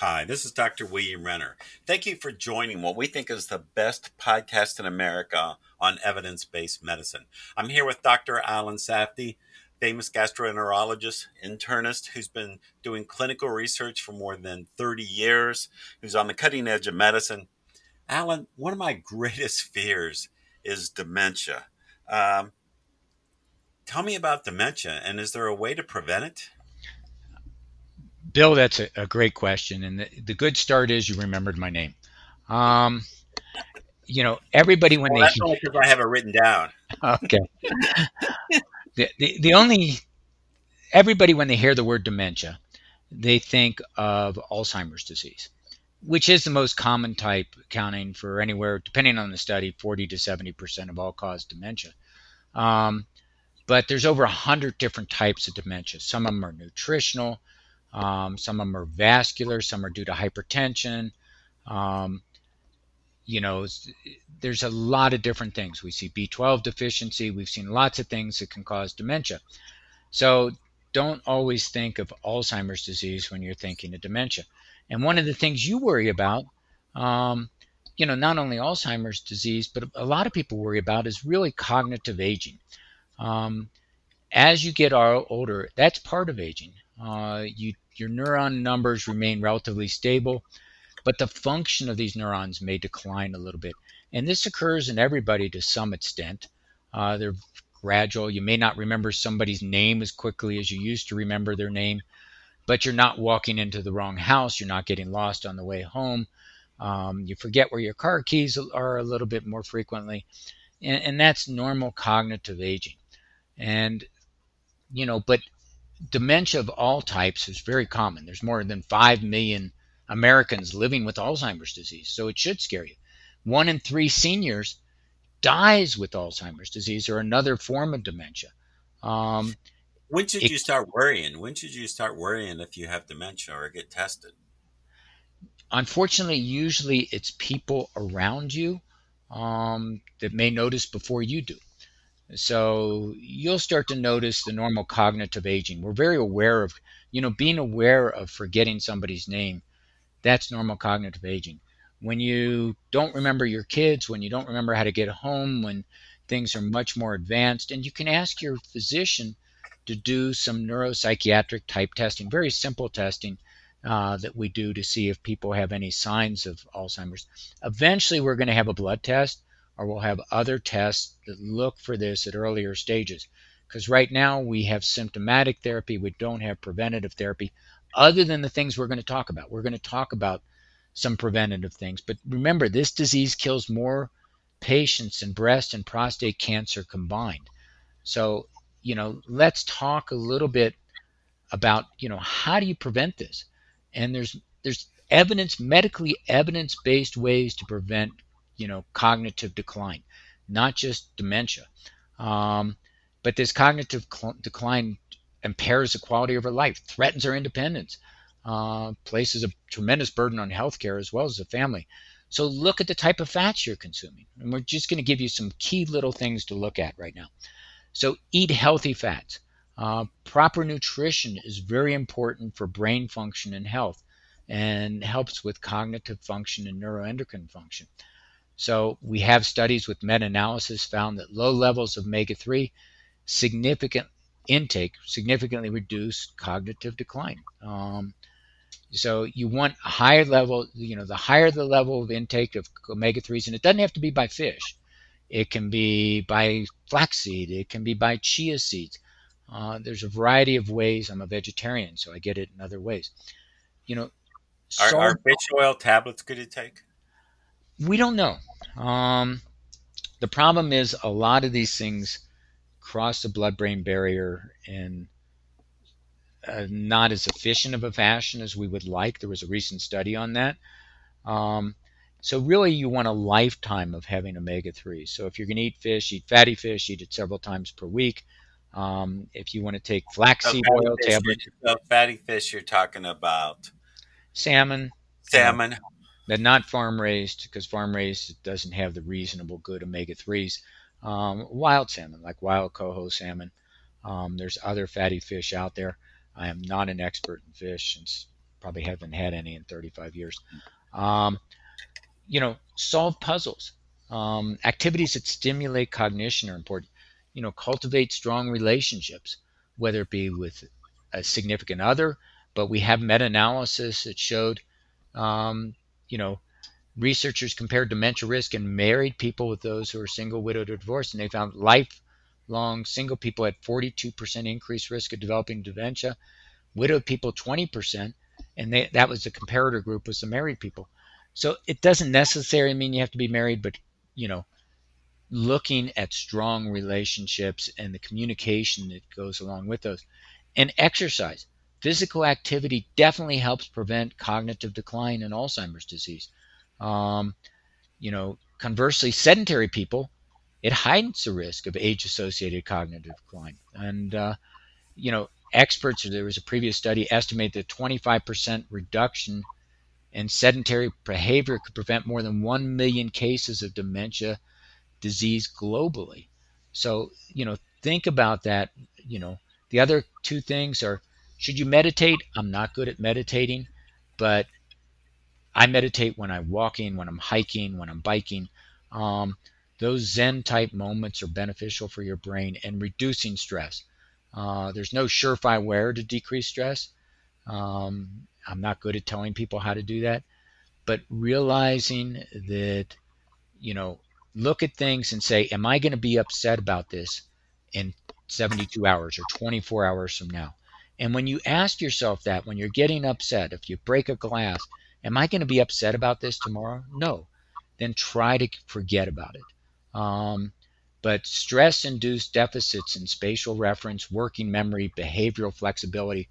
Hi, this is Dr. William Renner. Thank you for joining what we think is the best podcast in America on evidence based medicine. I'm here with Dr. Alan Safdi, famous gastroenterologist, internist who's been doing clinical research for more than 30 years, who's on the cutting edge of medicine. Alan, one of my greatest fears is dementia. Um, tell me about dementia, and is there a way to prevent it? Bill, that's a, a great question, and the, the, good start is you remembered my name. Um, you know, everybody when well, they that's only because I have it written down. Okay. the, the the only everybody when they hear the word dementia, they think of Alzheimer's disease, which is the most common type, accounting for anywhere, depending on the study, 40 to 70 percent of all cause dementia. Um, but there's over 100 different types of dementia. Some of them are nutritional, um, some of them are vascular, some are due to hypertension. Um, you know, there's a lot of different things. We see B12 deficiency. We've seen lots of things that can cause dementia. So don't always think of Alzheimer's disease when you're thinking of dementia. And one of the things you worry about, um, you know, not only Alzheimer's disease, but a lot of people worry about is really cognitive aging. Um, as you get older, that's part of aging. Uh, you your neuron numbers remain relatively stable, but the function of these neurons may decline a little bit. And this occurs in everybody to some extent. Uh, they're gradual. You may not remember somebody's name as quickly as you used to remember their name, but you're not walking into the wrong house. You're not getting lost on the way home. Um, you forget where your car keys are a little bit more frequently. And, and that's normal cognitive aging. And, you know, but dementia of all types is very common. There's more than 5 million Americans living with Alzheimer's disease, so it should scare you. One in three seniors dies with Alzheimer's disease or another form of dementia. Um, when should it, you start worrying? When should you start worrying if you have dementia or get tested? Unfortunately, usually it's people around you um, that may notice before you do. So you'll start to notice the normal cognitive aging. We're very aware of, you know, being aware of forgetting somebody's name. That's normal cognitive aging. When you don't remember your kids, when you don't remember how to get home, when things are much more advanced, and you can ask your physician to do some neuropsychiatric type testing, very simple testing uh, that we do to see if people have any signs of Alzheimer's. Eventually, we're going to have a blood test or we'll have other tests that look for this at earlier stages. Because right now we have symptomatic therapy, we don't have preventative therapy, other than the things we're going to talk about. We're going to talk about some preventative things. But remember, this disease kills more patients than breast and prostate cancer combined. So, you know, let's talk a little bit about, you know, how do you prevent this? And there's there's evidence, medically evidence-based ways to prevent you know cognitive decline, not just dementia. Um, but this cognitive cl- decline impairs the quality of our life, threatens our independence, uh, places a tremendous burden on healthcare as well as the family. So look at the type of fats you're consuming, and we're just going to give you some key little things to look at right now. So eat healthy fats. Uh, proper nutrition is very important for brain function and health, and helps with cognitive function and neuroendocrine function. So we have studies with meta-analysis found that low levels of omega-3 significant intake significantly reduce cognitive decline. Um, so you want a higher level, you know, the higher the level of intake of omega-3s, and it doesn't have to be by fish. It can be by flaxseed. It can be by chia seeds. Uh, there's a variety of ways. I'm a vegetarian, so I get it in other ways. You know, are, are fish oil tablets good to take? We don't know. Um, the problem is a lot of these things cross the blood-brain barrier in uh, not as efficient of a fashion as we would like. There was a recent study on that. Um, so really, you want a lifetime of having omega-3. So if you're going to eat fish, eat fatty fish, eat it several times per week. Um, if you want to take flaxseed so oil tablets, so fatty fish, you're talking about salmon, salmon, that not farm raised because farm raised doesn't have the reasonable good omega 3s. Um, wild salmon, like wild coho salmon. Um, there's other fatty fish out there. I am not an expert in fish. It's probably haven't had any in 35 years. Um, you know, solve puzzles. Um, activities that stimulate cognition are important. You know, cultivate strong relationships, whether it be with a significant other, but we have meta-analysis that showed, um, you know, researchers compared dementia risk in married people with those who are single, widowed, or divorced, and they found lifelong single people had 42% increased risk of developing dementia, widowed people 20%, and they, that was the comparator group was the married people. So it doesn't necessarily mean you have to be married, but you know, looking at strong relationships and the communication that goes along with those, and exercise. Physical activity definitely helps prevent cognitive decline in Alzheimer's disease. Um, you know, conversely, sedentary people, it heightens the risk of age-associated cognitive decline. And uh, you know, experts, there was a previous study, estimate that 25% reduction in sedentary behavior could prevent more than 1 million cases of dementia disease globally. So, you know, think about that. You know, the other two things are should you meditate? I'm not good at meditating, but I meditate when I'm walking, when I'm hiking, when I'm biking. Um, those Zen type moments are beneficial for your brain and reducing stress. Uh, there's no surefire way to decrease stress. Um, I'm not good at telling people how to do that, but realizing that, you know, look at things and say, am I going to be upset about this in 72 hours or 24 hours from now? And when you ask yourself that, when you're getting upset, if you break a glass, Am I going to be upset about this tomorrow? No. Then try to forget about it. Um, but stress induced deficits in spatial reference, working memory, behavioral flexibility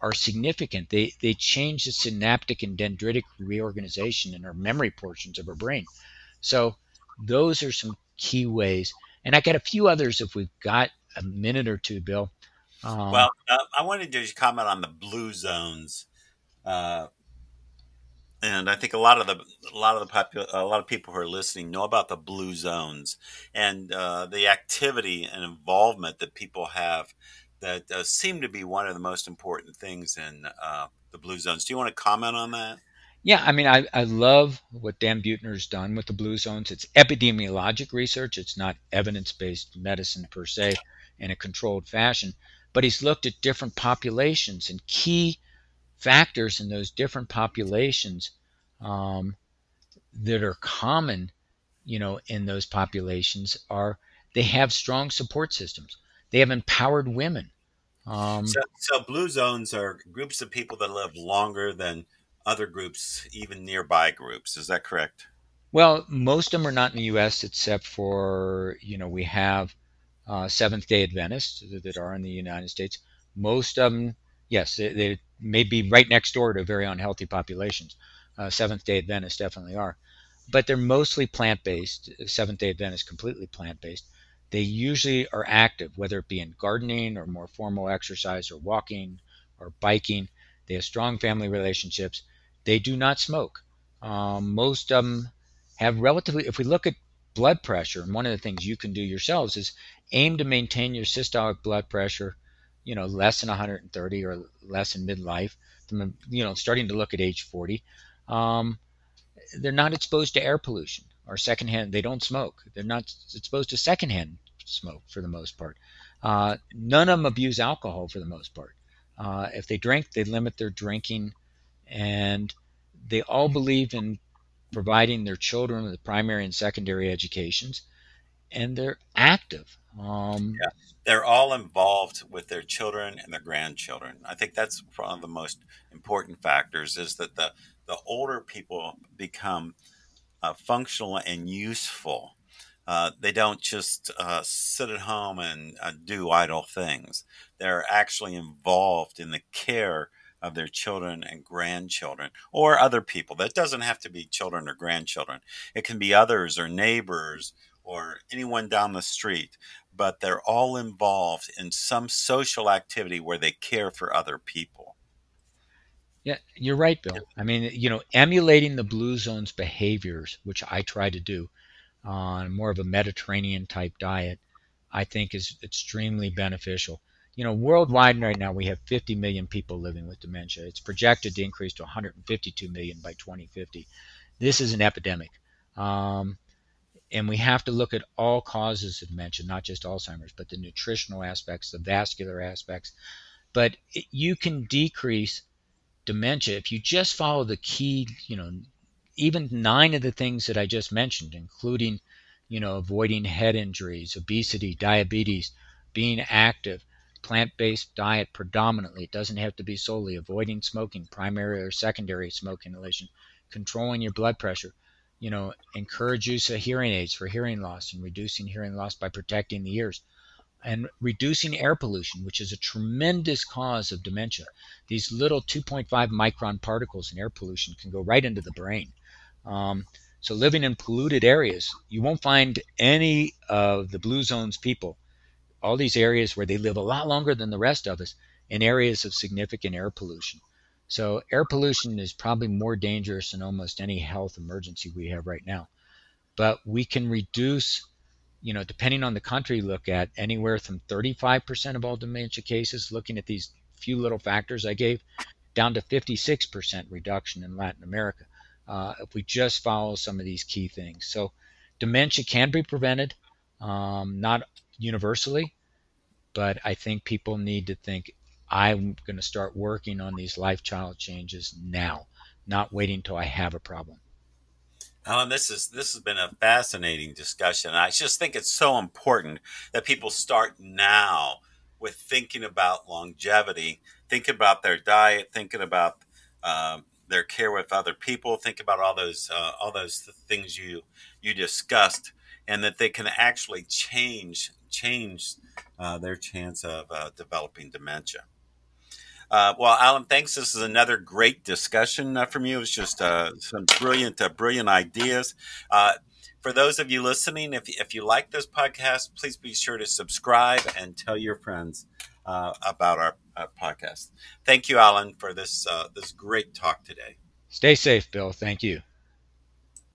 are significant. They, they change the synaptic and dendritic reorganization in our memory portions of our brain. So, those are some key ways. And I got a few others if we've got a minute or two, Bill. Um, well, uh, I wanted to just comment on the blue zones. Uh, and I think a lot of the a lot of the popu- a lot of people who are listening know about the blue zones and uh, the activity and involvement that people have that uh, seem to be one of the most important things in uh, the blue zones. Do you want to comment on that? Yeah, I mean, I, I love what Dan Buettner's done with the blue zones. It's epidemiologic research. It's not evidence-based medicine per se in a controlled fashion, but he's looked at different populations and key factors in those different populations um, that are common, you know, in those populations are they have strong support systems. They have empowered women. Um, so, so, blue zones are groups of people that live longer than other groups, even nearby groups. Is that correct? Well, most of them are not in the U.S. except for you know we have uh, Seventh Day Adventists that are in the United States. Most of them, yes, they, they may be right next door to very unhealthy populations. Uh, Seventh day Adventists definitely are. But they're mostly plant based. Seventh day Adventists completely plant based. They usually are active, whether it be in gardening or more formal exercise or walking or biking. They have strong family relationships. They do not smoke. Um, most of them have relatively, if we look at blood pressure, and one of the things you can do yourselves is aim to maintain your systolic blood pressure, you know, less than 130 or less in midlife. You know, starting to look at age 40 um, they're not exposed to air pollution or secondhand. They don't smoke. They're not exposed to secondhand smoke for the most part. Uh, none of them abuse alcohol for the most part. Uh, if they drink, they limit their drinking, and they all believe in providing their children with primary and secondary educations, and they're active. Um, yeah. They're all involved with their children and their grandchildren. I think that's one of the most important factors is that the the older people become uh, functional and useful. Uh, they don't just uh, sit at home and uh, do idle things. They're actually involved in the care of their children and grandchildren or other people. That doesn't have to be children or grandchildren, it can be others or neighbors or anyone down the street. But they're all involved in some social activity where they care for other people. Yeah, you're right, Bill. I mean, you know, emulating the blue zone's behaviors, which I try to do on more of a Mediterranean type diet, I think is extremely beneficial. You know, worldwide right now we have 50 million people living with dementia. It's projected to increase to 152 million by 2050. This is an epidemic. Um, and we have to look at all causes of dementia, not just Alzheimer's, but the nutritional aspects, the vascular aspects. But it, you can decrease dementia if you just follow the key, you know, even nine of the things that I just mentioned, including, you know, avoiding head injuries, obesity, diabetes, being active, plant-based diet predominantly. It doesn't have to be solely avoiding smoking, primary or secondary smoke inhalation, controlling your blood pressure you know, encourage use of hearing aids for hearing loss and reducing hearing loss by protecting the ears and reducing air pollution, which is a tremendous cause of dementia. These little 2.5 micron particles in air pollution can go right into the brain. Um, so, living in polluted areas, you won't find any of the blue zones people, all these areas where they live a lot longer than the rest of us, in areas of significant air pollution. So air pollution is probably more dangerous than almost any health emergency we have right now. But we can reduce, you know, depending on the country you look at, anywhere from 35% of all dementia cases, looking at these few little factors I gave, down to 56% reduction in Latin America uh, if we just follow some of these key things. So dementia can be prevented, um, not universally, but I think people need to think I'm going to start working on these lifestyle changes now, not waiting until I have a problem. Alan, this is this has been a fascinating discussion. I just think it's so important that people start now with thinking about longevity, thinking about their diet, thinking about um, their care with other people, think about all those uh, all those things you you discussed, and that they can actually change change uh, their chance of uh, developing dementia. Uh, well, Alan, thanks. This is another great discussion uh, from you. It's just uh, some brilliant, uh, brilliant ideas. For those of you listening, if, if you like this podcast, please be sure to subscribe and tell your friends about our, our, podcast. Thank you, Alan, for this this great talk today. Stay safe, Bill. Thank you.